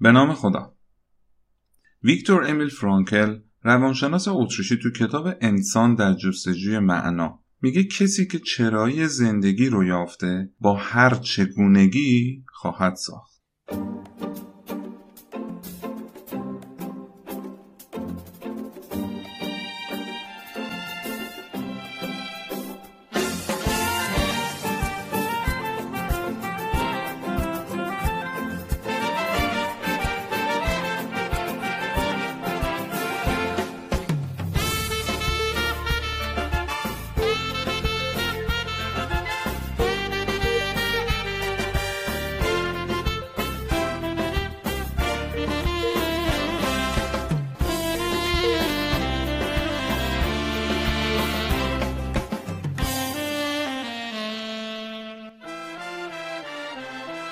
به نام خدا. ویکتور امیل فرانکل روانشناس اتریشی تو کتاب انسان در جستجوی معنا میگه کسی که چرایی زندگی رو یافته با هر چگونگی خواهد ساخت.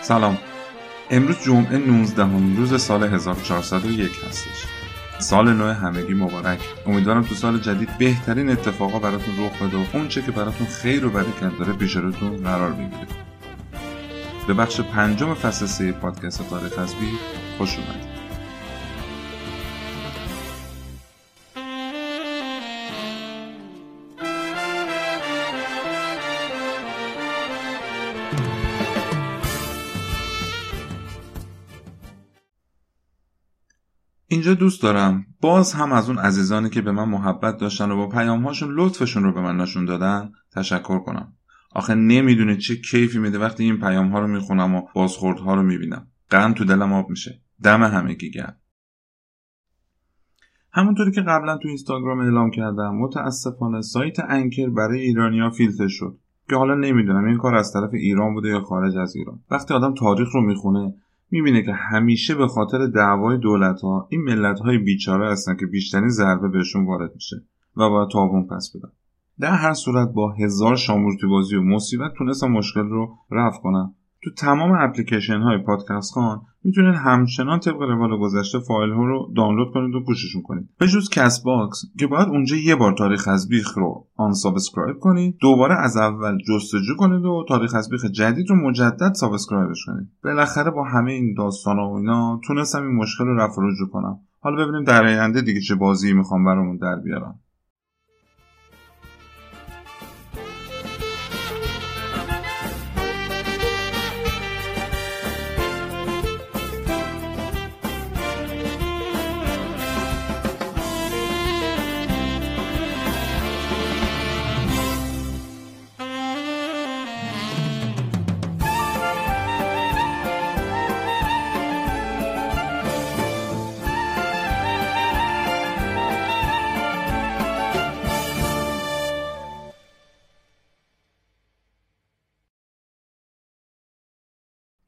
سلام. امروز جمعه 19 روز سال 1401 هستش. سال نو همگی مبارک. امیدوارم تو سال جدید بهترین اتفاقا براتون رخ بده و اونچه که براتون خیر و برکت داره پیش روتون قرار بگیره به بخش پنجم فصل سه پادکست تاریخ حسبی خوش اومدید. اینجا دوست دارم. باز هم از اون عزیزانی که به من محبت داشتن و با پیامهاشون لطفشون رو به من نشون دادن تشکر کنم. آخه نمی‌دونه چه کیفی میده وقتی این پیام ها رو می‌خونم و بازخوردها رو می‌بینم. قم تو دلم آب میشه. دم همگی گرم. همونطوری که قبلا تو اینستاگرام اعلام کردم متاسفانه سایت انکر برای ایرانیا فیلتر شد. که حالا نمی‌دونم این کار از طرف ایران بوده یا خارج از ایران. وقتی آدم تاریخ رو می‌خونه می‌بینه که همیشه به خاطر دعوای دولت ها این ملت های بیچاره هستن که بیشترین ضربه بهشون وارد میشه و باید تاوان پس بدن. در هر صورت با هزار شامورتی بازی و مصیبت تونستم مشکل رو رفع کنم تو تمام اپلیکیشن های پادکست خوان می‌تونید همچنان طبق روال گذشته فایل ها رو دانلود کنید و گوششون کنید. به جز Castbox که باید اونجا یه بار تاریخ از بیخ رو unsubscribe کنید دوباره از اول جستجو کنید و تاریخ از بیخ جدید رو مجدد subscribe ش کنید. بالاخره با همه این داستان و اینا تونستم این مشکل رو رفع رجوع کنم. حالا ببینیم در آینده دیگه چه بازی می‌خوان برامون در بیارم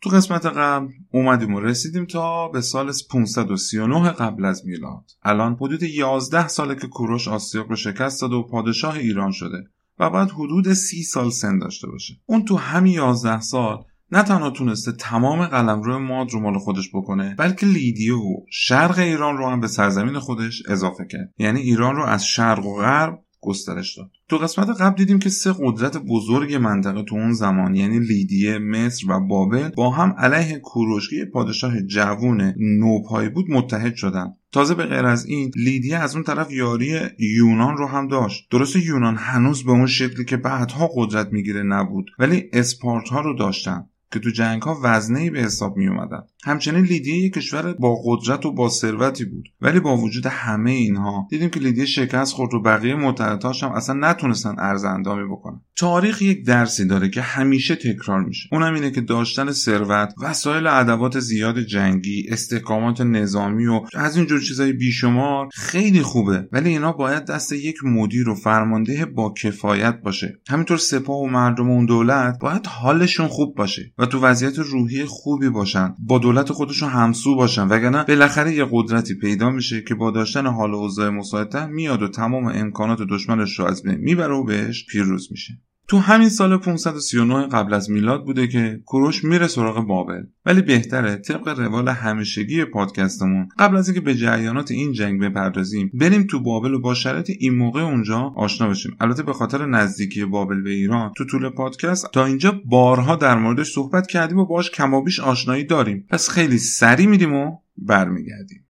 تو قسمت قبل اومدیم و رسیدیم تا به سال 539 قبل از میلاد. الان حدود 11 ساله که کوروش آسیاق رو شکست داده و پادشاه ایران شده و بعد حدود 30 سال سن داشته باشه. اون تو همین 11 سال نه تنها تونسته تمام قلمرو ماد رو مال خودش بکنه بلکه لیدیه و شرق ایران رو هم به سرزمین خودش اضافه کرد. یعنی ایران رو از شرق و غرب گسترش داد. تو قسمت قبل دیدیم که سه قدرت بزرگ منطقه تو اون زمان یعنی لیدیه مصر و بابل با هم علیه کوروشکی پادشاه جوون نوپای بود متحد شدن. تازه به غیر از این لیدیه از اون طرف یاری یونان رو هم داشت. درست یونان هنوز به اون شکلی که بعدها قدرت می‌گیره نبود ولی اسپارت ها رو داشتن. که تو جنگ ها وزنه به حساب می اومدن همچنین لیدیه یک کشور با قدرت و با ثروتی بود ولی با وجود همه اینها دیدیم که لیدیه شکست خورد و بقیه متحدهاش هم اصلا نتونستن ارز اندامی بکنن. تاریخ یک درسی داره که همیشه تکرار میشه. اونم اینه که داشتن ثروت وسایل ادوات زیاد جنگی استحکامات نظامی و از اینجور چیزای بیشمار خیلی خوبه ولی اینا باید دست یک مدیر و فرمانده با کفایت باشه. همینطور سپاه و مردم اون دولت باید حالشون خوب باشه. و تو وضعیت روحی خوبی باشن با دولت خودشون همسو باشن. وگرنه بالاخره یه قدرتی پیدا میشه که با داشتن حال و اوضاع مساعدتر میاد و تمام امکانات دشمنش رو از بین می‌بره و بهش پیروز میشه. تو همین سال 539 قبل از میلاد بوده که کوروش میره سراغ بابل. ولی بهتره طبق روال همیشگی پادکستمون قبل از اینکه به جریانات این جنگ بپردازیم بریم تو بابل و با شرایط این موقع اونجا آشنا بشیم. البته به خاطر نزدیکی بابل به ایران تو طول پادکست تا اینجا بارها در موردش صحبت کردیم و باش کمابیش آشنایی داریم. پس خیلی سریع میریم و برمیگردیم.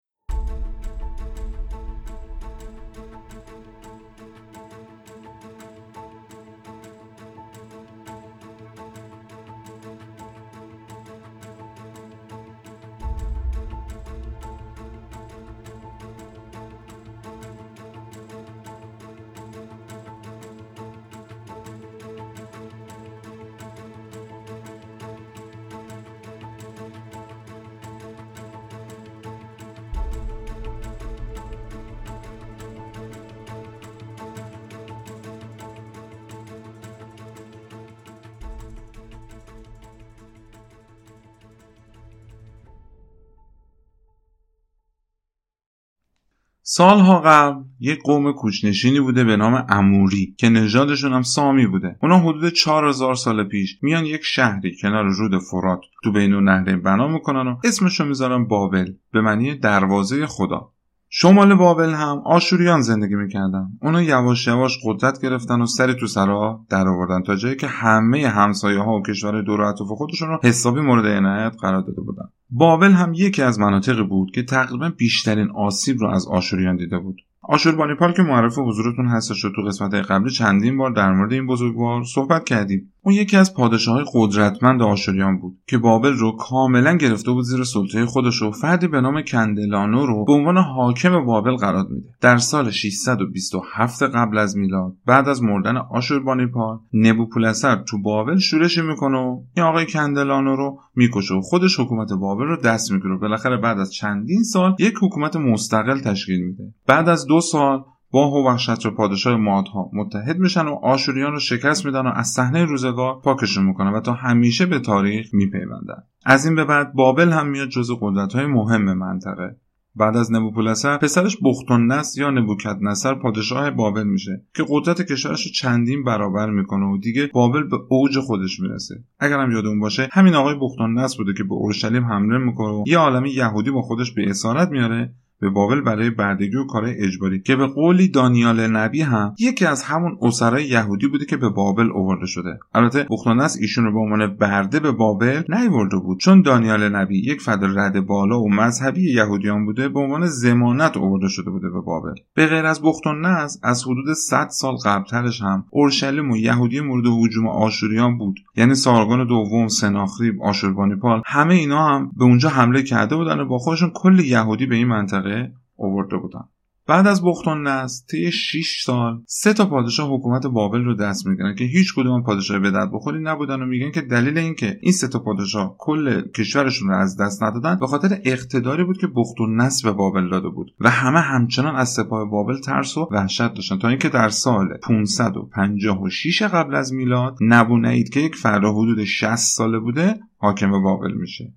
سالها قبل یک قوم کوچنشینی بوده به نام اموری که نژادشون هم سامی بوده. اونا حدود 4000 سال پیش میان یک شهری کنار رود فرات تو بین نهرین بنا می‌کنن و اسمشو می‌ذارن بابل به معنی دروازه خدا. شمال بابل هم آشوریان زندگی می‌کردن. اونو یواش یواش قدرت گرفتن و سری تو سرا در آوردن تا جایی که همه همسایه ها و کشور دور و اطراف خودشون رو حسابی مورد عنایت قرار داده بودن. بابل هم یکی از مناطقی بود که تقریبا بیشترین آسیب رو از آشوریان دیده بود. آشوربانیپال که معرف حضورتون هستش و تو قسمت قبلی چندین بار در مورد این بزرگوار صحبت کردیم. اون یکی از پادشاههای قدرتمند آشوریان بود که بابل رو کاملا گرفته بود زیر سلطه خودش و فردی به نام کندلانو رو به عنوان حاکم بابل قرار میده. در سال 627 قبل از میلاد بعد از مردن آشوربانیپال نبوپولسر تو بابل شورشی می‌کنه و این آقای کندلانو رو می‌کشه و خودش حکومت بابل رو دست می‌گیره. بالاخره بعد از چندین سال یک حکومت مستقل تشکیل میده. بعد از دو سال با هوخشت و پادشاه مادها متحد میشن و آشوریان رو شکست میدن و از صحنه روزگار پاکشون می‌کنن و تا همیشه به تاریخ میپیوندن. از این به بعد بابل هم میاد جزو قدرت های مهم منطقه. بعد از نبوپولسر پسرش بختالنصر یا نبوکت نصر پادشاه بابل میشه که قدرت کشورش رو چندین برابر می‌کنه و دیگه بابل به اوج خودش می‌رسه. اگرم یادمون باشه همین آقای بختالنصر بوده که به اورشلیم حمله می‌کنه و یه عالم یهودی با خودش به اسارت میاره به بابل برای بردگی و کارهای اجباری. که به قولی دانیال نبی هم یکی از همون اسرای یهودی بوده که به بابل اوورده شده. البته بختانس ایشون رو به عنوان برده به بابل نیورده بود. چون دانیال نبی یک فرد رد بالا و مذهبی یهودیان بوده به عنوان زمانت اوورده شده بوده به بابل. به غیر از بختانس از حدود 100 سال قبلترش هم اورشلیم و یهودی مورد هجوم آشوریان بود. یعنی سارگان دوم سناخریب آشوربانیپال همه اینا هم به اونجا حمله کرده بودن و با خودشون کل یهودی به این منطقه منطقه اوورده بودن. بعد از بختان نست طی 6 سال سه تا پادشاه حکومت بابل رو دست می‌گیرن که هیچ کدوم پادشاه به درد بخوری نبودن و میگن که دلیل اینکه این سه تا پادشاه کل کشورشون رو از دست ندادن به خاطر اقتداری بود که بختون به بابل داده بود و همه همچنان از سپاه بابل ترس و وحشت داشتن تا اینکه در سال 556 قبل از میلاد نبونید که یک فرد حدود 60 ساله بوده حاکم بابل میشه.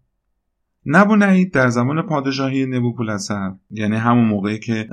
نبونید در زمان پادشاهی نبوپولسر یعنی همون موقعی که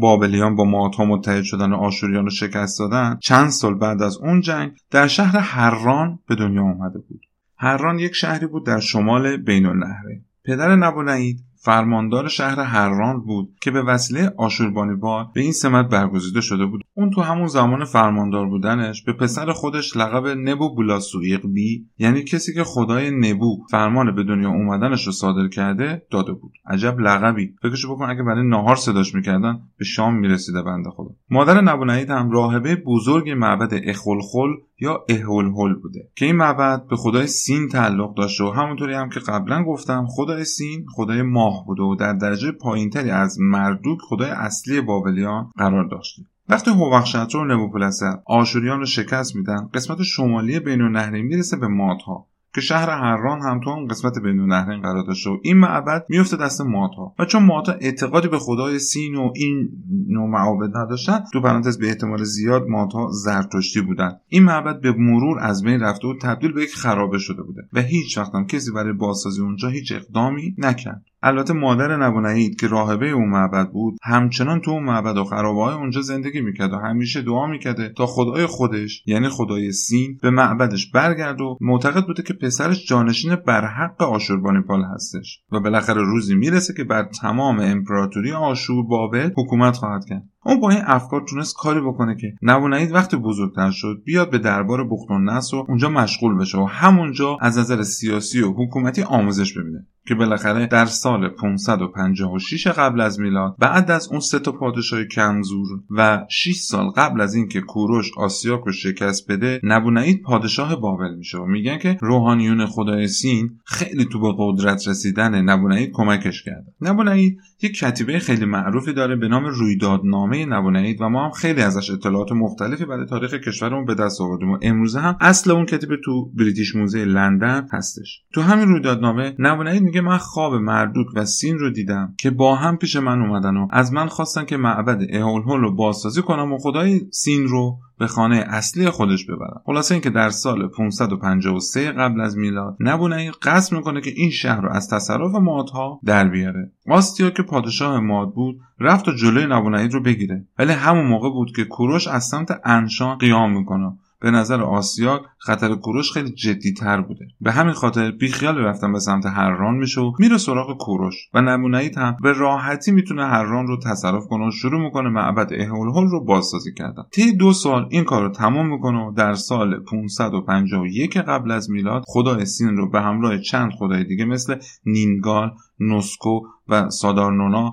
بابلیان با ماتا متحد شدن و آشوریان رو شکست دادن چند سال بعد از اون جنگ در شهر هران به دنیا آمده بود. هران یک شهری بود در شمال بین النهره پدر نبونید فرماندار شهر هران بود که به وسیله آشوربانیبال به این سمت برگزیده شده بود. اون تو همون زمان فرماندار بودنش به پسر خودش لقب نبو بولاسویق بی یعنی کسی که خدای نبو فرمان به دنیا اومدنش رو صادر کرده داده بود. عجب لقبی. فکرشو بکن اگه برای ناهار صداش می‌کردن به شام می‌رسیده بنده خدا. مادر نبونید هم راهبه بزرگ معبد اخلخل یا اهولهول بوده که این معبد به خدای سین تعلق داشته و همونطوری هم که قبلا گفتم خدای سین خدای ماه بوده و در درجه پایینتری از مردوک خدای اصلی بابلیان قرار داشته. وقتی هوخشتر و نبوپلسر آشوریان رو شکست میدن قسمت شمالی بین النهرین می‌رسه به مادها که شهر هران هم تو اون قسمت بین النهرین قرار داشته و این معبد میفته دست ماتا و چون ماتا اعتقادی به خدای سین و این نوع معابد نداشتن تو پرانتز به احتمال زیاد ماتا زرتشتی بودن. این معبد به مرور از بین رفته و تبدیل به یک خرابه شده بوده و هیچ وقت هم کسی برای بازسازی اونجا هیچ اقدامی نکرد. البته مادر نبونهید که راهبه اون معبد بود همچنان تو اون معبد و خرابه های اونجا زندگی می‌کرد و همیشه دعا می‌کرده تا خدای خودش یعنی خدای سین به معبدش برگرد و معتقد بوده که پسرش جانشین برحق آشوربانیپال هستش و بالاخره روزی می‌رسه که بر تمام امپراتوری آشور بابل حکومت خواهد کرد. اون با این افکار تونست کاری بکنه که نبونید وقتی بزرگتر شد بیاد به دربار بخت و نصر و اونجا مشغول بشه و همونجا از نظر سیاسی و حکومتی آموزش ببینه. که بالاخره در سال 556 قبل از میلاد بعد از اون سه تا پادشاه کمزور و 6 سال قبل از اینکه کوروش آسیاک رو شکست بده نبونید پادشاه بابل میشه. و میگن که روحانیون خدای سین خیلی تو به قدرت رسیدن نبونید کمکش کرده. نبونید یک کتیبه خیلی معروفی داره به نام رویدادنامه نبونید و ما هم خیلی ازش اطلاعات مختلفی برای تاریخ کشورمون به دست آوردیم و امروزه هم اصل اون کتیبه تو بریتیش موزه لندن هستش. تو همین رویدادنامه نبونید میگه من خواب مردوک و سین رو دیدم که با هم پیش من اومدن و از من خواستن که معبد اهولهول رو بازسازی کنم و خدای سین رو به خانه اصلی خودش ببرم. خلاصه اینکه در سال 553 قبل از میلاد نبونه قصد می‌کنه که این شهر رو از تصرف مادها در بیاره. آستیا که پادشاه ماد بود رفت و جلوی نبونید رو بگیره. ولی همون موقع بود که کوروش از سمت انشان قیام می‌کنه. به نظر آسیا خطر کوروش خیلی جدی تر بوده. به همین خاطر بیخیال رفتن به سمت هرران میشه و میره سراغ کوروش و نمونهید هم به راحتی می‌تونه هرران رو تصرف کنه و شروع می‌کنه معبد اهولهول رو بازسازی کردن. طی دو سال این کار رو تمام می‌کنه و در سال 551 قبل از میلاد خدای سین رو به همراه چند خدای دیگه مثل نینگال نوسکو و سادارنونا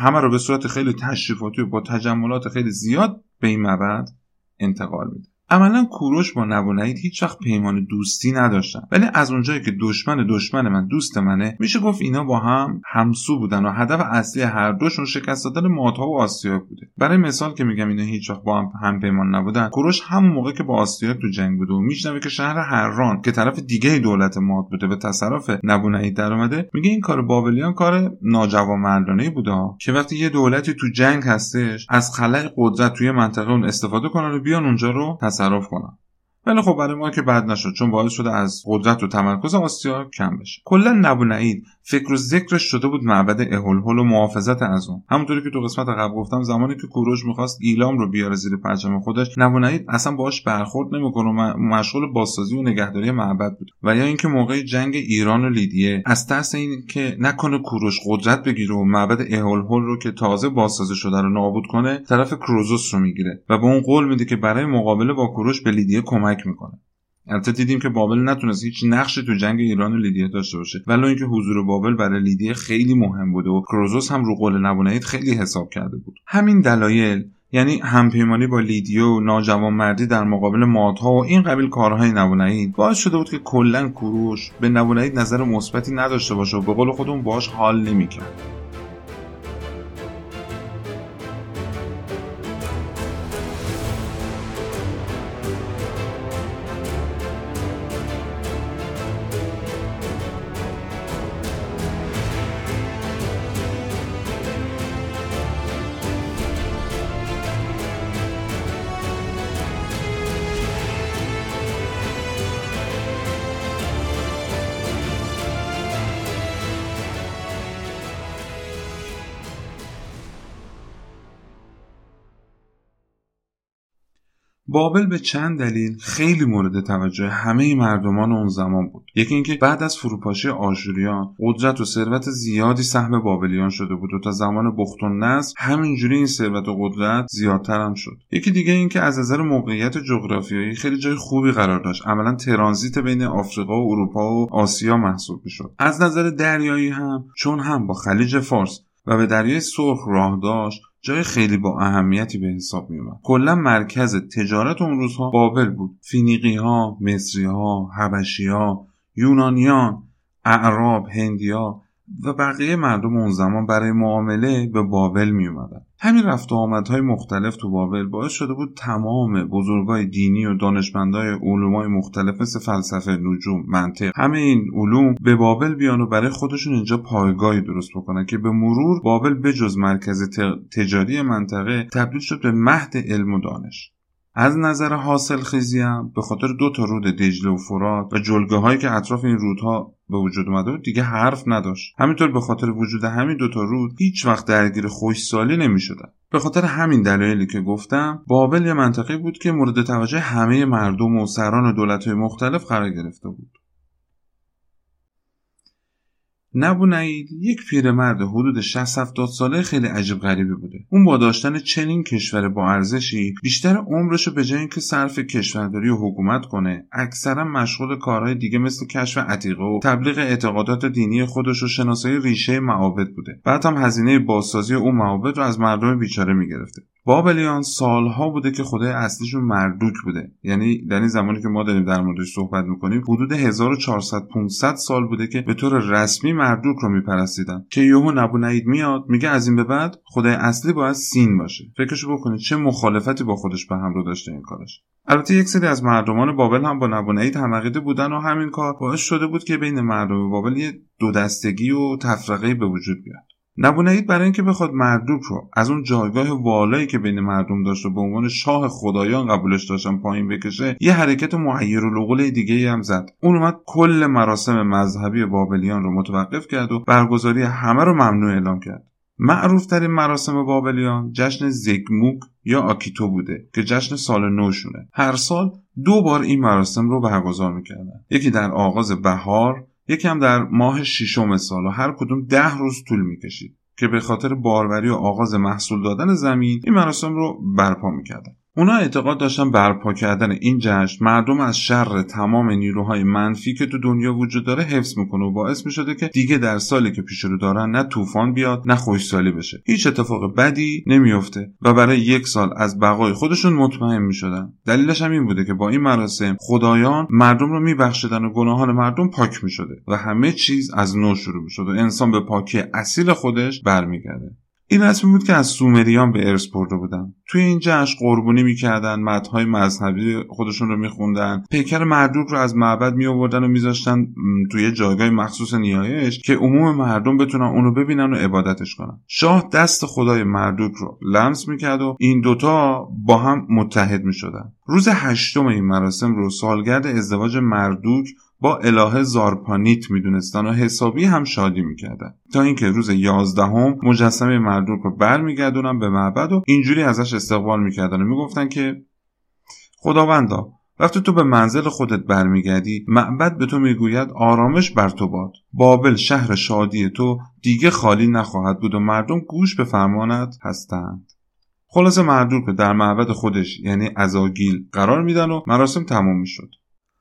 همه رو به صورت خیلی تشریفاتی و با تجملات خیلی زیاد به این معبد انتقال میده. عملا کوروش با نبونید هیچ وقت پیمان دوستی نداشتن. ولی از اونجایی که دشمن دشمن من دوست منه میشه گفت اینا با هم همسو بودن و هدف اصلی هر دوشون شکست دادن مادها و آسیا بوده. برای مثال که میگم اینا هیچ وقت با هم هم پیمان نبودن کوروش همون موقع که با آسیا تو جنگ بوده و میشنوه که شهر هرران که طرف دیگه دولت ماد بوده به تصرف نبونید در اومده میگه این کار بابلیان کار ناجوانمردانه بوده که وقتی یه دولتی تو جنگ هستش از خلای قدرت توی منطقه اون استفاده کنن و بیان اونجا رو تصرف کنم. ولی خب برای ما که بد نشد چون باعث شده از قدرت و تمرکز آسیا کم بشه. کلا نبونعید فکر و ذکرش شده بود معبد اهولهول و محافظت از اون. همونطوری که تو قسمت قبل گفتم زمانی که کوروش می‌خواست ایلام رو بیاره زیر پرچم خودش نبونعید اصلا باهاش برخورد نمی‌کنه و مشغول بازسازی و نگهداری معبد بود. و یا اینکه موقع جنگ ایران و لیدیه از ترس این که نکنه کوروش قدرت بگیره و معبد اهولهول رو که تازه بازسازی شده رو نابود کنه طرف کروزوس رو می‌گیره. و به اون قول میده که برای مقابله با کوروش به لیدیه کمک می‌کنه. البته دیدیم که بابل نتونست هیچ نقشی تو جنگ ایران و لیدیه داشته باشه. ولی اینکه حضور بابل برای لیدیه خیلی مهم بوده و کروزوس هم رو قول نبونید خیلی حساب کرده بود. همین دلایل یعنی همپیمانی با لیدیو و ناجوانمردی در مقابل مادها و این قبیل کارهای نبونید باعث شده بود که کلا کوروش به نبونید نظر مثبتی نداشته باشه و به قول خودمون باهاش حال نمی‌کرد. بابل به چند دلیل خیلی مورد توجه همه مردمان اون زمان بود. یکی اینکه بعد از فروپاشی آشوریان قدرت و ثروت زیادی سهم بابلیان شده بود و تا زمان بخت و نصر همینجوری این ثروت و قدرت زیادتر هم شد. یکی دیگه اینکه از نظر موقعیت جغرافیایی خیلی جای خوبی قرار داشت. عملا ترانزیت بین آفریقا و اروپا و آسیا محسوب می‌شد. از نظر دریایی هم چون هم با خلیج فارس و به دریای سرخ راه داشت جای خیلی با اهمیتی به حساب می اومد کلا مرکز تجارت اون روزها بابل بود فینیقی ها مصری ها حبشی ها یونانیان اعراب هندیا و بقیه مردم اون زمان برای معامله به بابل می اومدن. همین رفت و آمدهای مختلف تو بابل باعث شده بود تمام بزرگای دینی و دانشمندای علومای مختلف مثل فلسفه نجوم منطق همه این علوم به بابل بیان و برای خودشون اینجا پایگاهی درست بکنن که به مرور بابل به جز مرکز تجاری منطقه تبدیل شد به مهد علم و دانش. از نظر حاصل خیزی هم به خاطر دو تا رود دجله و فرات و جلگه هایی که اطراف این رودها به وجود اومده بود دیگه حرف نداشت همینطور به خاطر وجود همین دوتا رود هیچ وقت درگیر خوشسالی نمی شدن. به خاطر همین دلایلی که گفتم بابل یه منطقه بود که مورد توجه همه مردم و سران دولت های مختلف قرار گرفته بود نبو نعید یک پیرمرد حدود 60 70 ساله خیلی عجیب غریبی بوده. اون با داشتن چنین کشور با ارزشی بیشتر عمرش رو به جای اینکه صرف کشورداری و حکومت کنه اکثرا مشغول کارهای دیگه مثل کشف عتیقه و تبلیغ اعتقادات دینی خودش و شناسایی ریشه معابد بوده. بعد هم هزینه بازسازی اون معابد رو از مردم بیچاره می‌گرفته. بابلیان سالها بوده که خدای اصلیشون مردوک بوده. یعنی در این زمانی که ما داریم در موردش صحبت می‌کنیم حدود 1400 500 سال بوده که به طور رسمی مردوک رو میپرستیدن. که یهو نبو نعید میاد میگه از این به بعد خدای اصلی باید سین باشه. فکرشو بکنید چه مخالفتی با خودش به هم رو داشته این کارش. البته یک سری از مردمان بابل هم با نبو نعید همعقیده بودن و همین کار باعث شده بود که بین مردم بابل یه دو دستگی و تفرقه به وجود بیاد. نبونید برای اینکه بخواد مردوک رو از اون جایگاه والایی که بین مردم داشت و به عنوان شاه خدایان قبولش داشتن پایین بکشه یه حرکت معیر و دیگه ای هم زد. اون اومد کل مراسم مذهبی بابلیان رو متوقف کرد و برگزاری همه رو ممنوع اعلام کرد. معروف ترین مراسم بابلیان جشن زگموک یا آکیتو بوده که جشن سال نوشونه هر سال دو بار این مراسم رو برگزار می‌کردن. یکی در آغاز بهار یکم در ماه ششم سال و هر کدوم ده روز طول می‌کشید که به خاطر باروری و آغاز محصول دادن زمین این مراسم رو برپا می‌کردن. اونا اعتقاد داشتن برپا کردن این جشن مردم از شر تمام نیروهای منفی که تو دنیا وجود داره حفظ می‌کنه و باعث می‌شده که دیگه در سالی که پیش رو دارن نه طوفان بیاد نه خوشسالی بشه. هیچ اتفاق بدی نمیافته و برای یک سال از بقای خودشون مطمئن می‌شدن. دلیلش هم این بوده که با این مراسم خدایان مردم رو میبخشیدن و گناهان مردم پاک می‌شده و همه چیز از نو شروع می‌شد و انسان به پاکی اصیل خودش برمیگرده. این رسمی بود که از سومریان به ارث برده بودن. توی این جشن قربونی می‌کردن مدهای مذهبی خودشون رو میخوندن. پیکر مردوک رو از معبد میآوردن و میذاشتن توی جایگاه مخصوص نیایش که عموم مردم بتونن اونو ببینن و عبادتش کنن. شاه دست خدای مردوک رو لمس می‌کرد و این دوتا با هم متحد می‌شدن. روز هشتم این مراسم رو سالگرد ازدواج مردوک با الهه زارپانیت می‌دونستن و حسابی هم شادی می‌کردن. تا اینکه روز یازدهم مجسمه مردوک رو برمیگردونن به معبد و اینجوری ازش استقبال می‌کردن و می‌گفتن که خداوندا وقتی تو به منزل خودت برمیگردی معبد به تو می‌گوید آرامش بر تو باد. بابل شهر شادی تو دیگه خالی نخواهد بود و مردم گوش به فرمانت هستند. خلاصه مردوک در معبد خودش یعنی ازاگیل قرار میدن و مراسم تمام می‌شد.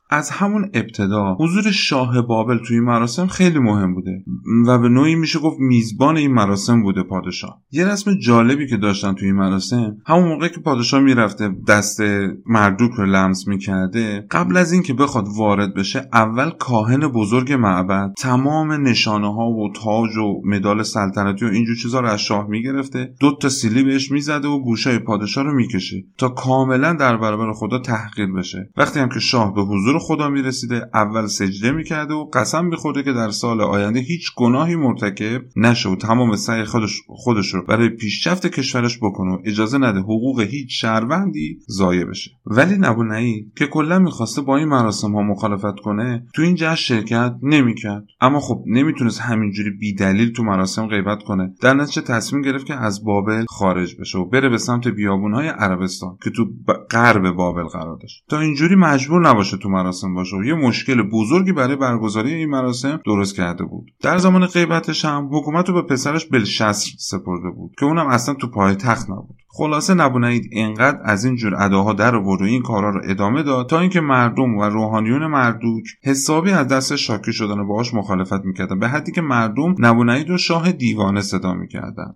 از همون ابتدا حضور شاه بابل توی این مراسم خیلی مهم بوده. و به نوعی میشه گفت میزبان این مراسم بوده پادشاه. یه رسم جالبی که داشتن توی این مراسم همون موقع که پادشاه می‌رفته دست مردوک رو لمس می‌کرده قبل از اینکه بخواد وارد بشه اول کاهن بزرگ معبد تمام نشانه ها و تاج و مدال سلطنتی و اینجور چیزا رو از شاه می‌گرفته دو تا سیلی بهش می‌زده و گوشه پادشاه رو می‌کشه تا کاملا در برابر خدا تحقیر بشه. وقتی هم که شاه به حضور خدا می‌رسیده اول سجده می‌کرده و قسم میخورده که در سال آینده هیچ گناهی مرتکب نشه و تمام سعی خودش, خودش رو برای پیشرفت کشورش بکنه و اجازه نده حقوق هیچ شهروندی ضایع بشه. ولی نبونایی که کلا می‌خواسته با این مراسم ها مخالفت کنه تو این جشن شرکت نمی‌کرد. اما خب نمی‌تونست همینجوری بیدلیل تو مراسم غیبت کنه. در نتیجه تصمیم گرفت که از بابل خارج بشه و بره به سمت بیابونهای عربستان که تو غرب بابل قرار داشت. تا اینجوری مجبور نباشه تو مراسم مراسم باشه. و یه مشکل بزرگی برای برگزاری این مراسم درست کرده بود. در زمان غیبتش هم حکومت رو به پسرش بلشسر سپرده بود که اونم اصلا تو پای تخت نبود. خلاصه نبونید اینقدر از این جور اداها در آورد و این کارا رو ادامه داد تا اینکه مردم و روحانیون مردوک حسابی از دست شاکی شدن و باهاش مخالفت می‌کردن. به حدی که مردم نبونید و شاه دیوانه صدا می‌کردن.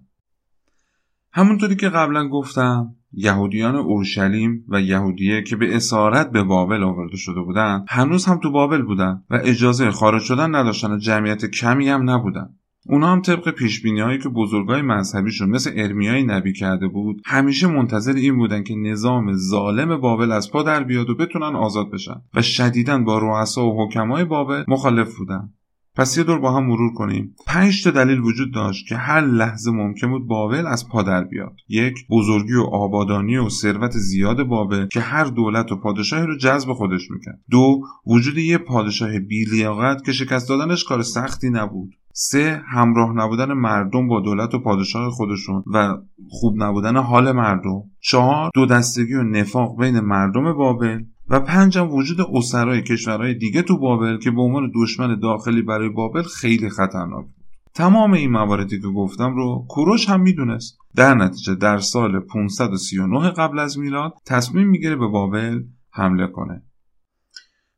همونطوری که قبلا گفتم یهودیان اورشلیم و یهودیه که به اسارت به بابل آورده شده بودند هنوز هم تو بابل بودن و اجازه خارج شدن نداشتن و جمعیت کمی هم نبودن. اونا هم طبق پیش هایی که بزرگای مذهبیشون مثل ارمیای نبی کرده بود همیشه منتظر این بودن که نظام ظالم بابل از پا در بیاد و بتونن آزاد بشن و شدیدا با رؤسا و حکمای بابل مخالف بودن. پس یه دور با هم مرور کنیم. پنج تا دلیل وجود داشت که هر لحظه ممکن بود بابل از پادر بیاد. یک بزرگی و آبادانی و ثروت زیاد بابل که هر دولت و پادشاهی رو جذب خودش می‌کرد. دو وجود یه پادشاه بیلیاقت که شکست دادنش کار سختی نبود. سه همراه نبودن مردم با دولت و پادشاه خودشون و خوب نبودن حال مردم. چهار دو دستگی و نفاق بین مردم بابل. و پنجم وجود اسرای کشورهای دیگه تو بابل که به عنوان دشمن داخلی برای بابل خیلی خطرناک بود. تمام این مواردی که گفتم رو کوروش هم می‌دونست. در نتیجه در سال 539 قبل از میلاد تصمیم می‌گیره به بابل حمله کنه.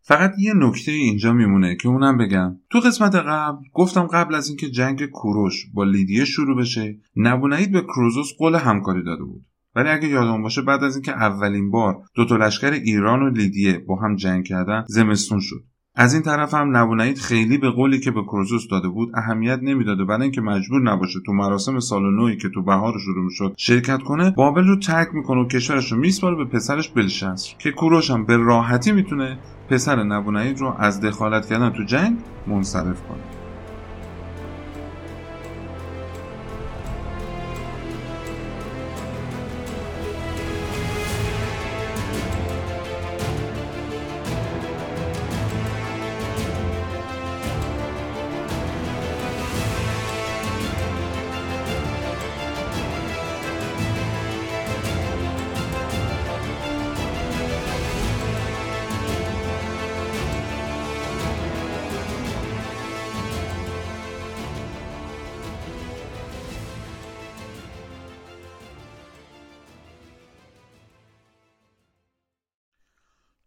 فقط یه نکته اینجا میمونه که اونم بگم. تو قسمت قبل گفتم قبل از اینکه جنگ کوروش با لیدیه شروع بشه نبونید به کروزوس قول همکاری داده بود. ولی اگه یادم باشه بعد از اینکه اولین بار دو تا لشکر ایران و لیدیه با هم جنگ کردن زمستون شد. از این طرف هم نبونید خیلی به قولی که به کروزوس داده بود اهمیت نمی‌داده. برای اینکه مجبور نباشه تو مراسم سال نوی که تو بهار شروع می‌شد شرکت کنه بابل رو ترک می‌کنه و کشورش رو میسپاره به پسرش بلشنس که کوروش هم به راحتی می‌تونه پسر نبونید رو از دخالت کردن تو جنگ منصرف کنه.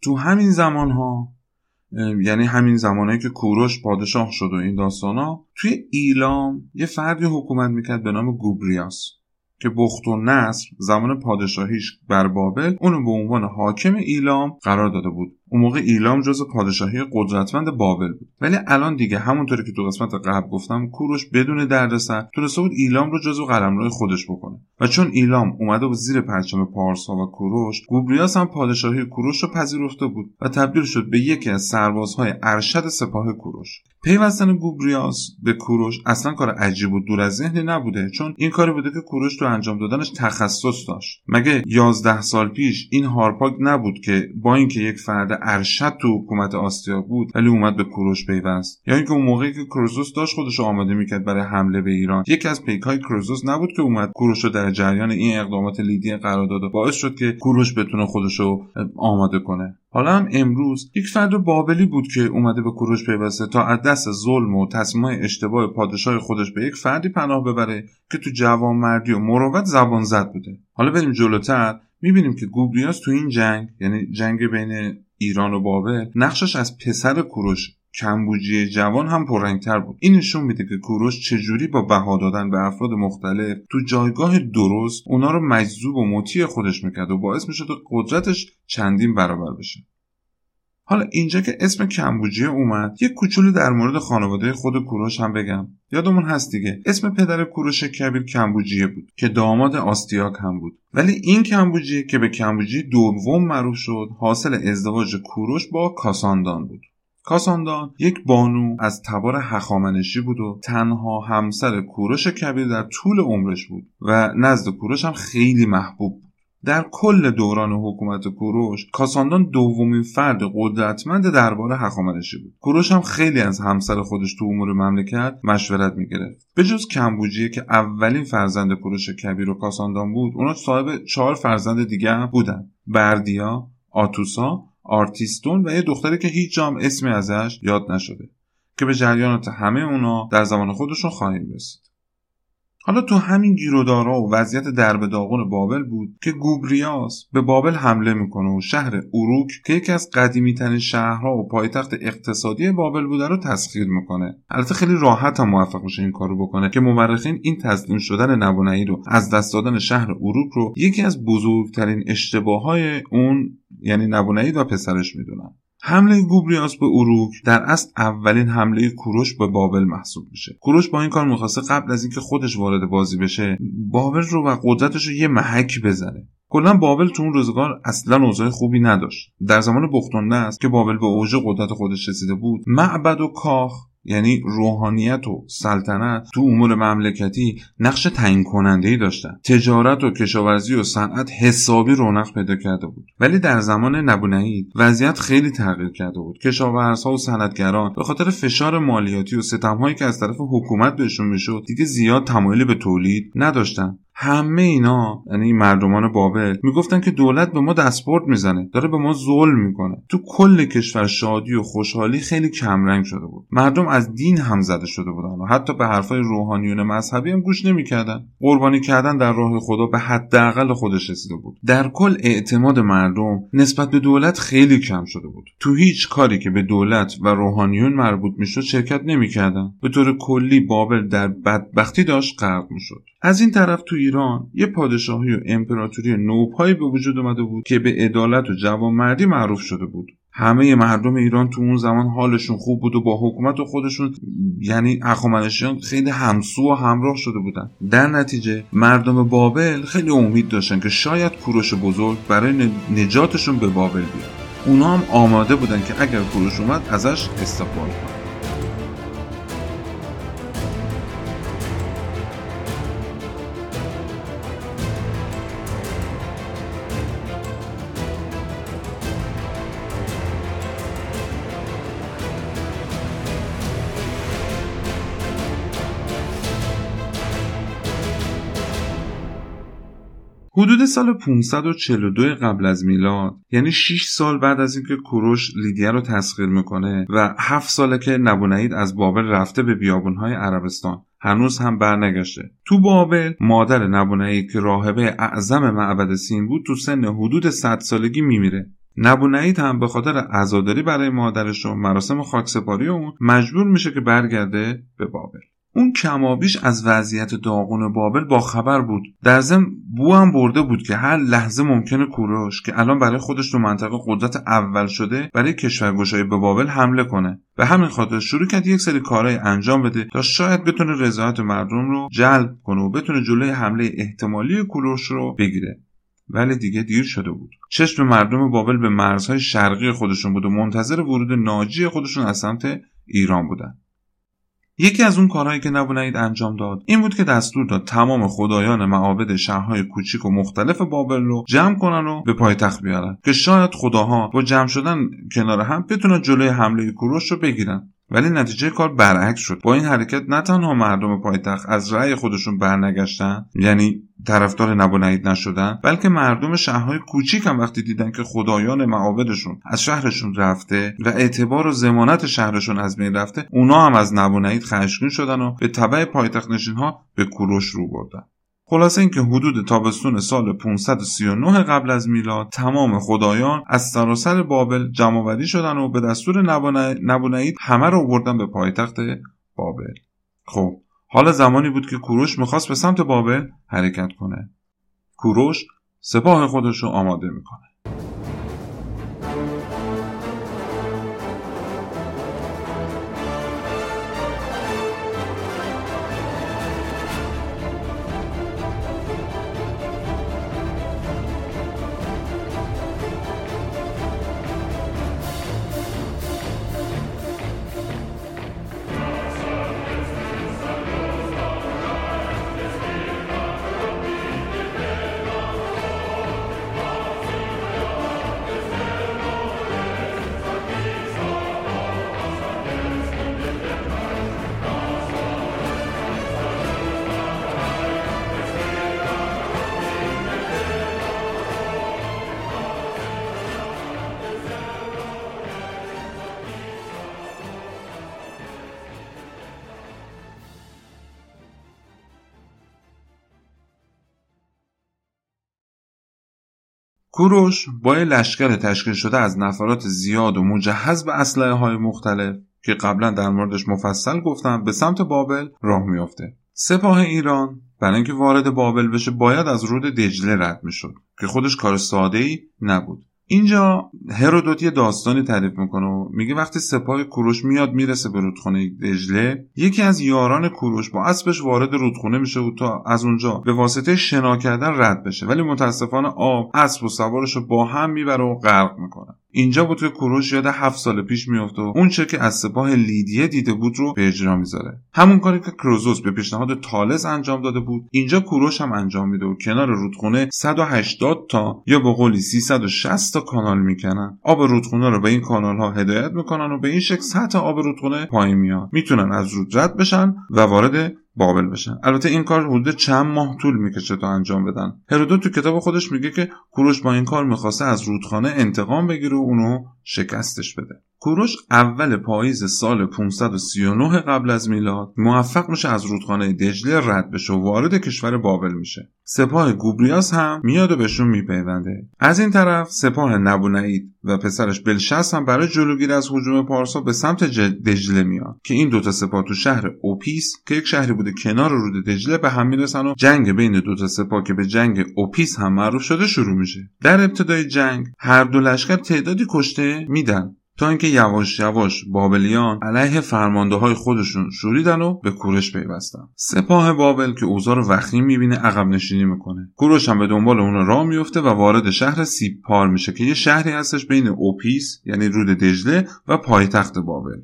تو همین زمان ها یعنی همین زمانهایی که کوروش پادشاه شد و این داستان ها توی ایلام یه فردی حکومت می‌کرد به نام گوبریاس که بخت و نصر زمان پادشاهیش بر بابل اونو به عنوان حاکم ایلام قرار داده بود. اون موقع ایلام جز پادشاهی قدرتمند بابل بود. ولی الان دیگه همونطوری که تو قسمت قبل گفتم کوروش بدون دردسر تونسته بود ایلام رو جزو قلمرو خودش بکنه. و چون ایلام اومده بود زیر پرچم پارسا و کوروش گوبریاس هم پادشاهی کوروش رو پذیرفته بود و تبدیل شد به یکی از سربازهای ارشد سپاه کوروش. پیوستن گوبریاس به کوروش اصلا کار عجیب و دور از ذهنی نبوده چون این کاری بوده که کوروش تو انجام دادنش تخصص داشت. مگه یازده سال پیش این هارپاک نبود که با اینکه یک فرد ارشد تو حکومت آسیا بود ولی اومد به کوروش پیوست. یا اینکه اون موقعی که کروزوس داشت خودش آماده می‌کرد برای حمله به ایران. یکی از پیکای کروزوس نبود که اومد کوروش رو در جریان این اقدامات لیدی قرار داد و باعث شد که کوروش بتونه خودش رو آماده کنه. حالا هم امروز یک فرد بابلی بود که اومده به کوروش پیوسته تا از دست ظلم و تصمیم اشتباه پادشاه خودش به یک فردی پناه ببره که تو جوانمردی و مروت زبان زد بوده. حالا بریم جلوتر. می‌بینیم که گوبریاس تو این جنگ یعنی جنگ بین ایران و بابل نقشش از پسر کوروش کمبوجی جوان هم پررنگتر بود. این نشون میده که کوروش چجوری با بها دادن به افراد مختلف تو جایگاه درست اونا رو مجذوب و مطیع خودش می‌کرد و باعث می‌شد قدرتش چندین برابر بشه. حالا اینجا که اسم کمبوجیه اومد یه کوچولو در مورد خانواده خود کوروش هم بگم. یادمون هست دیگه اسم پدر کوروش کبیر کمبوجیه بود که داماد آستیاک هم بود. ولی این کمبوجیه که به کمبوجی دوم معروف شد حاصل ازدواج کوروش با کاساندان بود. کاساندان یک بانو از تبار هخامنشی بود و تنها همسر کوروش کبیر در طول عمرش بود و نزد کوروش هم خیلی محبوب بود. در کل دوران حکومت کوروش کاساندان دومین فرد قدرتمند دربار هخامنشی بود. کوروش هم خیلی از همسر خودش تو امور مملکت مشورت می‌گرفت. به جز کمبوجیه که اولین فرزند کوروش کبیر و کاساندان بود اونا صاحب چهار فرزند دیگه هم بودن. بردیا آتوسا آرتیستون و یه دختری که هیچ جام اسمی ازش یاد نشده که به جریانات همه اونا در زمان خودشون خواهیم رسید. حالا تو همین گیرودارا و وضعیت درب داغون بابل بود که گوبریاس به بابل حمله می‌کنه و شهر اروک که یکی از قدیمی ترین شهرها و پایتخت اقتصادی بابل بوده رو تسخیر می‌کنه. البته خیلی راحت هم موفق میشه این کارو بکنه که مورخین این تسلیم شدن نبونایی رو از دست دادن شهر اروک رو یکی از بزرگترین اشتباه های اون یعنی نبونید و پسرش می‌دونن. حمله گوبریاس به اروک در اصل اولین حمله کوروش به بابل محسوب میشه. کوروش با این کار می‌خواسته قبل از اینکه خودش وارد بازی بشه بابل رو و قدرتش رو یه محک بزنه. کلا بابل تو اون روزگار اصلا اوضاع خوبی نداشت. در زمان بختون است که بابل به اوج قدرت خودش رسیده بود معبد و کاخ یعنی روحانیت و سلطنت تو امور مملکتی نقش تعیین کننده ای داشتن. تجارت و کشاورزی و صنعت حسابی رونق پیدا کرده بود. ولی در زمان نبونهید وضعیت خیلی تغییر کرده بود. کشاورزها و صنعتگران به خاطر فشار مالیاتی و ستمهایی که از طرف حکومت بهشون می‌شد دیگه زیاد تمایلی به تولید نداشتن. همه اینا یعنی مردمان بابل می‌گفتن که دولت به ما دستبرد می‌زنه داره به ما ظلم می‌کنه. تو کل کشور شادی و خوشحالی خیلی کمرنگ شده بود. مردم از دین هم زده شده بودن و حتی به حرفای روحانیون مذهبی هم گوش نمی‌کردن. قربانی کردن در راه خدا به حداقل خودش رسیده بود. در کل اعتماد مردم نسبت به دولت خیلی کم شده بود. تو هیچ کاری که به دولت و روحانیون مربوط می‌شد شرکت نمی‌کردن. به طور کلی بابل در بدبختی داشت غرق می‌شد. از این طرف تو ایران یه پادشاهی و امپراتوری نوپایی به وجود اومده بود که به عدالت و جوانمردی معروف شده بود. همه مردم ایران تو اون زمان حالشون خوب بود و با حکومت و خودشون یعنی اخومنشیان خیلی همسو و همراه شده بودن. در نتیجه مردم بابل خیلی امید داشتن که شاید کوروش بزرگ برای نجاتشون به بابل بیاد. اونا هم آماده بودن که اگر کوروش اومد ازش استقبال کنن. حدود سال 542 قبل از میلاد یعنی 6 سال بعد از اینکه کوروش لیدیا رو تسخیر می‌کنه و 7 ساله که نبونید از بابل رفته به بیابونهای عربستان هنوز هم برنگشته. تو بابل مادر نبونید که راهبه اعظم معبد سین بود تو سن حدود 100 سالگی میمیره. نبونید هم به خاطر عزاداری برای مادرش و مراسم خاکسپاری اون مجبور میشه که برگرده به بابل. اون کمابیش از وضعیت داغون بابل با خبر بود. در ضمن بو هم برده بود که هر لحظه ممکنه کوروش که الان برای خودش تو منطقه قدرت اول شده برای کشورگشایی به بابل حمله کنه. به همین خاطر شروع کرد یک سری کارهای انجام بده تا شاید بتونه رضایت مردم رو جلب کنه و بتونه جلوی حمله احتمالی کوروش رو بگیره. ولی دیگه دیر شده بود. چشم مردم بابل به مرزهای شرقی خودشون بود و منتظر ورود ناجی خودشون از سمت ایران بودن. یکی از اون کارهایی که نبونید انجام داد این بود که دستور داد تمام خدایان معابد شهرهای کوچیک و مختلف بابل رو جمع کنن و به پایتخت بیارن که شاید خداها با جمع شدن کنار هم بتونن جلوی حمله کوروش رو بگیرن. ولی نتیجه کار برعکس شد. با این حرکت نه تنها مردم پایتخت از رأی خودشون برنگشتن یعنی طرفدار نبونید نشدن بلکه مردم شهرهای کوچیک هم وقتی دیدن که خدایان معابدشون از شهرشون رفته و اعتبار و زمانت شهرشون از بین رفته اونا هم از نبونید خشمگین شدن و به تبع پایتخت نشین ها به کوروش رو بردن. خلاصه اینکه حدود تابستون سال 539 قبل از میلاد تمام خدایان از سراسر بابل جمعآوری شدن و به دستور نبونید همه رو بردن به پایتخت بابل. خب حالا زمانی بود که کوروش می‌خواست به سمت بابل حرکت کنه. کوروش سپاه خودش رو آماده می‌کنه. کوروش با لشکر تشکیل شده از نفرات زیاد و مجهز به اسلحه های مختلف که قبلا در موردش مفصل گفتم به سمت بابل راه میافته. سپاه ایران برای اینکه وارد بابل بشه باید از رود دجله رد می‌شد که خودش کار ساده ای نبود. اینجا هرودوت یه داستانی تعریف می‌کنه و میگه وقتی سپاه کوروش میاد می‌رسه به رودخونه دجله یکی از یاران کوروش با اسبش وارد رودخونه میشه و تا از اونجا به واسطه شنا کردن رد بشه. ولی متاسفانه آب اسب و سوارش رو با هم می‌بره و غرق می‌کنه. اینجا بود که کوروش یاد هفت سال پیش میفته و اون چه که از سپاه لیدیه دیده بود رو به اجرا می‌ذاره. همون کاری که کروزوس به پیشنهاد تالس انجام داده بود اینجا کوروش هم انجام میده و کنار رودخونه 180 تا یا به قولی 360 تا کانال می‌کنن. آب رودخونه رو به این کانال ها هدایت می‌کنن و به این شکل سطح آب رودخونه پایین میاد. می‌تونن از رود رد بشن و وارد بابل بشن البته این کار حدود چند ماه طول می‌کشه تا انجام بدن. هرودوت تو کتاب خودش میگه که کوروش با این کار می‌خواسته از رودخانه انتقام بگیره و اونو شکستش بده. کوروش اول پاییز سال 539 قبل از میلاد موفق میشه از رودخانه دجله رد بشه و وارد کشور بابل میشه. سپاه گوبریاس هم میاد و بهشون میپیونده. از این طرف سپاه نبونعید و پسرش بلشس هم برای جلوگیری از هجوم پارسا به سمت دجله میاد که این دوتا سپاه تو شهر اوپیس که یک شهری بوده کنار رود دجله به هم می‌رسن و جنگ بین دوتا سپاه که به جنگ اوپیس هم معروف شده شروع میشه. در ابتدای جنگ هر دو لشکر تعدادی کشته میدن. تا اینکه یواش یواش بابلیان علیه فرمانده های خودشون شوریدن و به کورش پیوستن. سپاه بابل که اوضاع رو وخیم می‌بینه عقب نشینی می‌کنه. کوروش هم به دنبال اون راه میفته و وارد شهر سیپار میشه که یه شهری هستش بین اوپیس یعنی رود دجله و پایتخت بابل.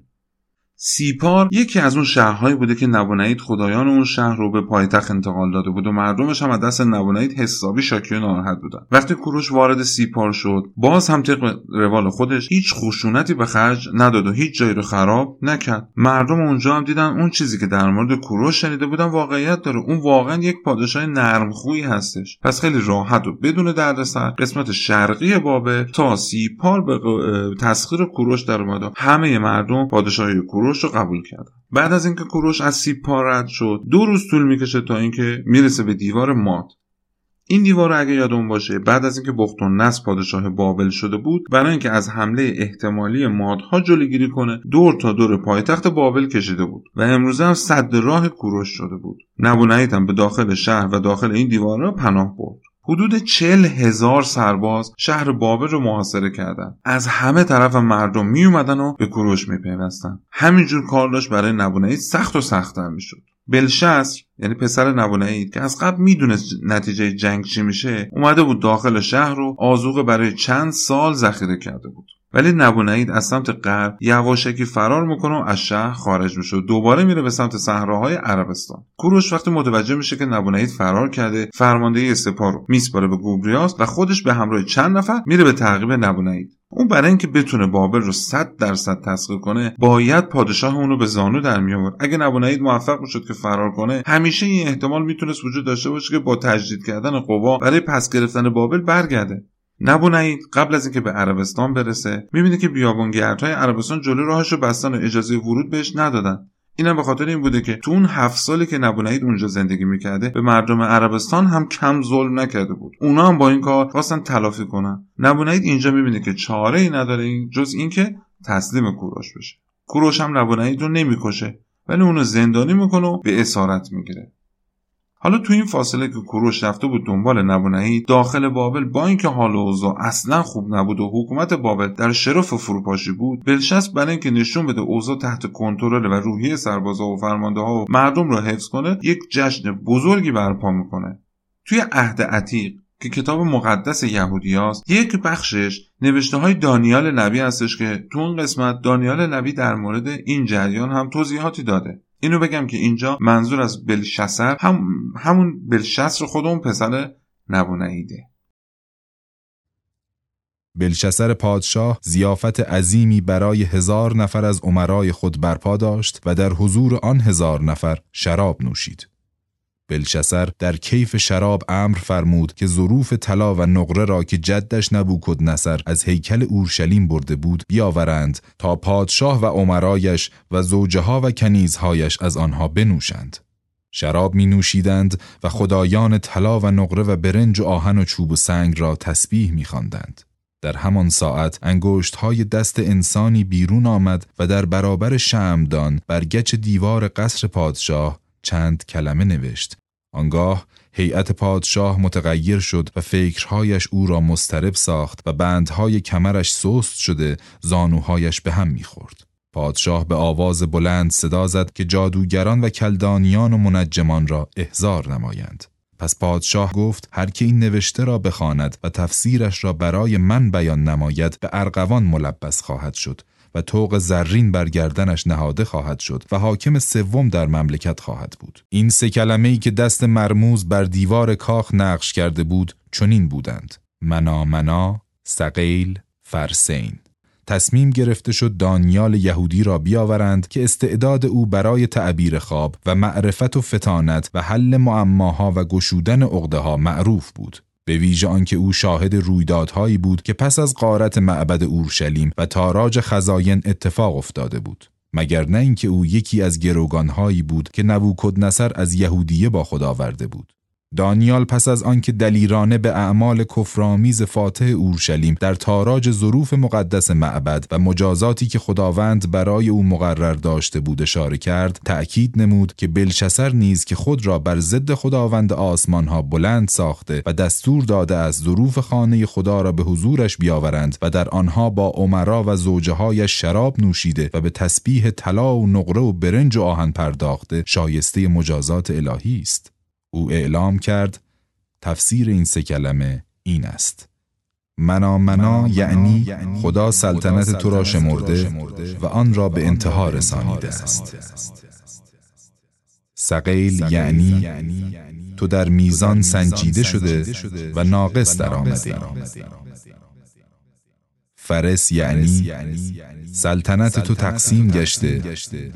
سیپار یکی از اون شهرهایی بوده که نبونید خدایان اون شهر رو به پایتخت انتقال داده بود و مردمش هم از دست نبونید حسابی شاکی و ناراحت بودن. وقتی کوروش وارد سیپار شد باز هم طبق روال خودش هیچ خشونتی به خرج نداد و هیچ جایی رو خراب نکرد. مردم اونجا هم دیدن اون چیزی که در مورد کوروش شنیده بودن واقعیت داره. اون واقعا یک پادشاه نرمخویی هستش. پس خیلی راحت و بدون دردسر قسمت شرقی بابل تا سیپار به تسخیر کوروش در همه مردم پادشاهی کوروش کوروش رو قبول کردن بعد از اینکه کوروش از سیب رد شد دو روز طول می‌کشه تا اینکه می‌رسه به دیوار ماد این دیوار اگه یادمون باشه بعد از اینکه بختون نس پادشاه بابل شده بود برای اینکه از حمله احتمالی مادها جلوگیری کنه دور تا دور پایتخت بابل کشیده بود و امروزه هم صد راه کوروش شده بود. نبونید هم به داخل شهر و داخل این دیوار را پناه برد. حدود چل هزار سرباز شهر بابل رو محاصره کردند از همه طرف مردم می اومدن و به کوروش می پیوستن همینجور کار داشت برای نبونید سخت و سختتر می‌شد. بلشسر یعنی پسر نبونید که از قبل می‌دونست نتیجه جنگ چی میشه اومده بود داخل شهر رو آزوقه برای چند سال ذخیره کرده بود. ولی نبونید از سمت غرب یواشکی فرار می‌کنه و از شهر خارج میشه و دوباره میره به سمت صحراهای عربستان. کوروش وقتی متوجه میشه که نبونید فرار کرده فرماندهی سپاه رو میسپاره به گوبریاس و خودش به همراه چند نفر میره به تعقیب نبونید اون برای اینکه بتونه بابل رو صد درصد تسخیر کنه باید پادشاه اونو به زانو در می آورد اگه نبونید موفق می‌شد که فرار کنه همیشه این احتمال می‌تونست وجود داشته باشه که با تجدید کردن قوا برای پس گرفتن بابل برگرده. نبونید قبل از اینکه به عربستان برسه می‌بینه که بیابانگردهای عربستان جلو راهش رو بستن و اجازه ورود بهش ندادن. اینم به خاطر این بوده که تو اون هفت سالی که نبونید اونجا زندگی می‌کرده به مردم عربستان هم کم ظلم نکرده بود. اونا هم با این کار خواستن تلافی کنن. نبونید اینجا می‌بینه که چاره ای نداره جز اینکه تسلیم کوروش بشه. کوروش هم نبونید رو نمی‌کشه ولی اونو زندانی می‌کنه و به اسارت می‌گیره. حالا تو این فاصله که کوروش رفته بود دنبال نبونهی داخل بابل با اینکه حال اوضاع اصلا خوب نبود و حکومت بابل در شرف فروپاشی بود بلشست برای اینکه نشون بده اوضاع تحت کنترل و روحیه سربازا و فرمانده ها و مردم را حفظ کنه یک جشن بزرگی برپا می‌کنه. توی عهد عتیق که کتاب مقدس یهودیاست یک بخشش نوشته های دانیال نبی هستش که تو اون قسمت دانیال نبی در مورد این جریان هم توضیحاتی داده. اینو بگم که اینجا منظور از بلشسر هم همون بلشسر خود اون پسر نبونعیده بلشسر پادشاه زیافت عظیمی برای هزار نفر از عمرای خود برپا داشت و در حضور آن هزار نفر شراب نوشید. بلشسر در کیف شراب امر فرمود که ظروف طلا و نقره را که جدش نبوکد نصر از هیکل اورشلیم برده بود بیاورند تا پادشاه و عمرایش و زوجه ها و کنیزهایش از آنها بنوشند. شراب می نوشیدند و خدایان طلا و نقره و برنج و آهن و چوب و سنگ را تسبیح می خواندند. در همان ساعت انگشت های دست انسانی بیرون آمد و در برابر شمدان بر گچ دیوار قصر پادشاه چند کلمه نوشت آنگاه هیئت پادشاه متغیر شد و فکرهایش او را مسترب ساخت و بندهای کمرش سست شده زانوهایش به هم می‌خورد. پادشاه به آواز بلند صدا زد که جادوگران و کلدانیان و منجمان را احضار نمایند. پس پادشاه گفت هر که این نوشته را بخواند و تفسیرش را برای من بیان نماید به ارغوان ملبس خواهد شد و توق زرین بر گردنش نهاده خواهد شد و حاکم سوم در مملکت خواهد بود. این سه کلمه ای که دست مرموز بر دیوار کاخ نقش کرده بود چنین بودند. منا منا سقیل فرسین. تصمیم گرفته شد دانیال یهودی را بیاورند که استعداد او برای تعبیر خواب و معرفت و فتانت و حل معماها و گشودن عقده ها معروف بود. به ویژه آنکه او شاهد رویدادهایی بود که پس از قارت معبد اورشلیم و تاراج خزاین اتفاق افتاده بود. مگر نه اینکه او یکی از گروگانهایی بود که نبوکدنصر از یهودیه با خود آورده بود. دانیال پس از آنکه دلیرانه به اعمال کفرآمیز فاتح اورشلیم در تاراج ظروف مقدس معبد و مجازاتی که خداوند برای او مقرر داشته بود اشاره کرد تأکید نمود که بلشسر نیز که خود را بر ضد خداوند آسمان ها بلند ساخته و دستور داده از ظروف خانه خدا را به حضورش بیاورند و در آنها با عمرا و زوجه های شراب نوشیده و به تسبیح طلا و نقره و برنج و آهن پرداخته شایسته مجازات الهی است. او اعلام کرد تفسیر این سه کلمه این است. منا منا یعنی خدا سلطنت تو را شمرده و آن را به انتها رسانیده است. سقیل یعنی تو در میزان سنجیده شده و ناقص در آمده. فرس یعنی سلطنت تو تقسیم گشته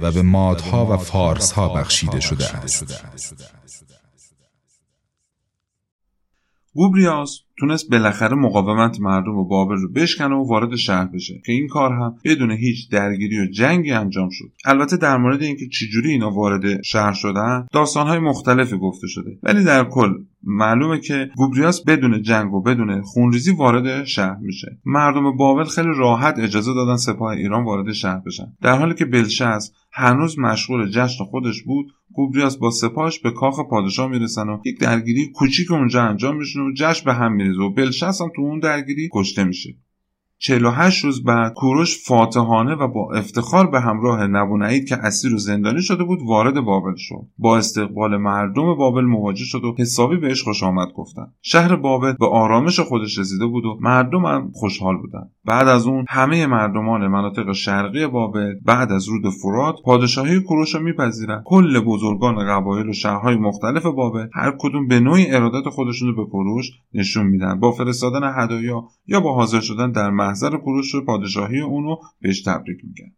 و به مادها و فارسها بخشیده شده است. گوبریاس تونست بالاخره مقاومت مردم و بابل رو بشکنه و وارد شهر بشه. که این کار هم بدون هیچ درگیری و جنگی انجام شد. البته در مورد اینکه چجوری اینا وارد شهر شدن داستانهای مختلفی گفته شده. ولی در کل معلومه که گوبریاس بدون جنگ و بدون خونریزی وارد شهر میشه. مردم بابل خیلی راحت اجازه دادن سپاه ایران وارد شهر بشن. در حالی که بلشس هنوز مشغول جشن خودش بود گوبریاس با سپاهش به کاخ پادشاه می‌رسن و یک درگیری کوچیک اونجا انجام میشه و جشن به هم میریزه و بلشس هم تو اون درگیری کشته میشه. 48 روز بعد کوروش فاتحانه و با افتخار به همراه نبونعید که اسیر و زندانی شده بود وارد بابل شد. با استقبال مردم بابل مواجه شد و حسابی بهش خوش آمد گفتن. شهر بابل به آرامش خودش رسیده بود و مردم هم خوشحال بودن. بعد از اون همه مردمان مناطق شرقی بابل بعد از رود فرات پادشاهی کوروش را میپذیرند کل بزرگان قبایل و شهرهای مختلف بابل هر کدوم به نوعی ارادت خودشون رو به کوروش نشون میدن. با فرستادن هدایا یا با حاضر شدن در محضر کوروش پادشاهی اونو بهش تبریک میگن.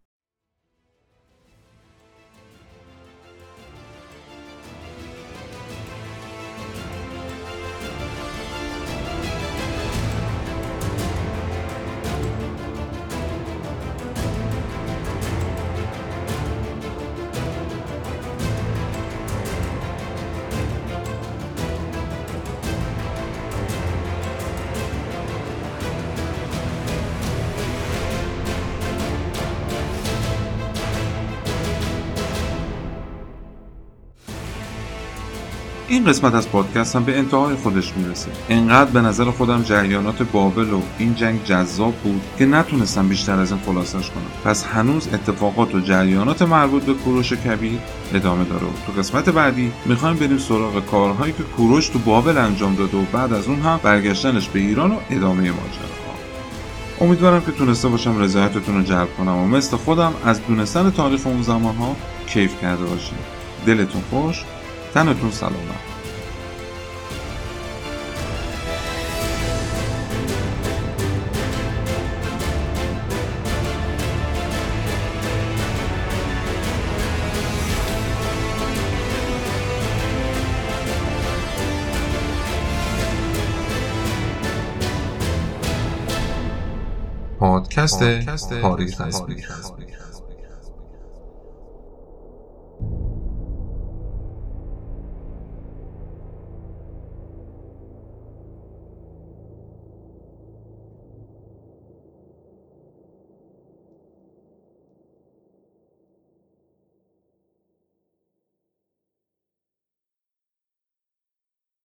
قسمت از پادکست هم به انتهای خودش می‌رسه. انقدر به نظر خودم جریانات بابل و این جنگ جذاب بود که نتونستم بیشتر از این خلاصش کنم. پس هنوز اتفاقات و جریانات مربوط به کوروش کبیر ادامه داره. و تو قسمت بعدی می‌خوایم بریم سراغ کارهایی که کوروش تو بابل انجام داده و بعد از اون هم برگشتنش به ایران و ادامه ماجراها. امیدوارم که تونسته باشم رضایتتون رو جلب کنم و مثل خودم از دونستن تاریخ اون زمانها کیف کرده باشید دلتون خوش تنتون سلامت. پادکست تاریخ اسبی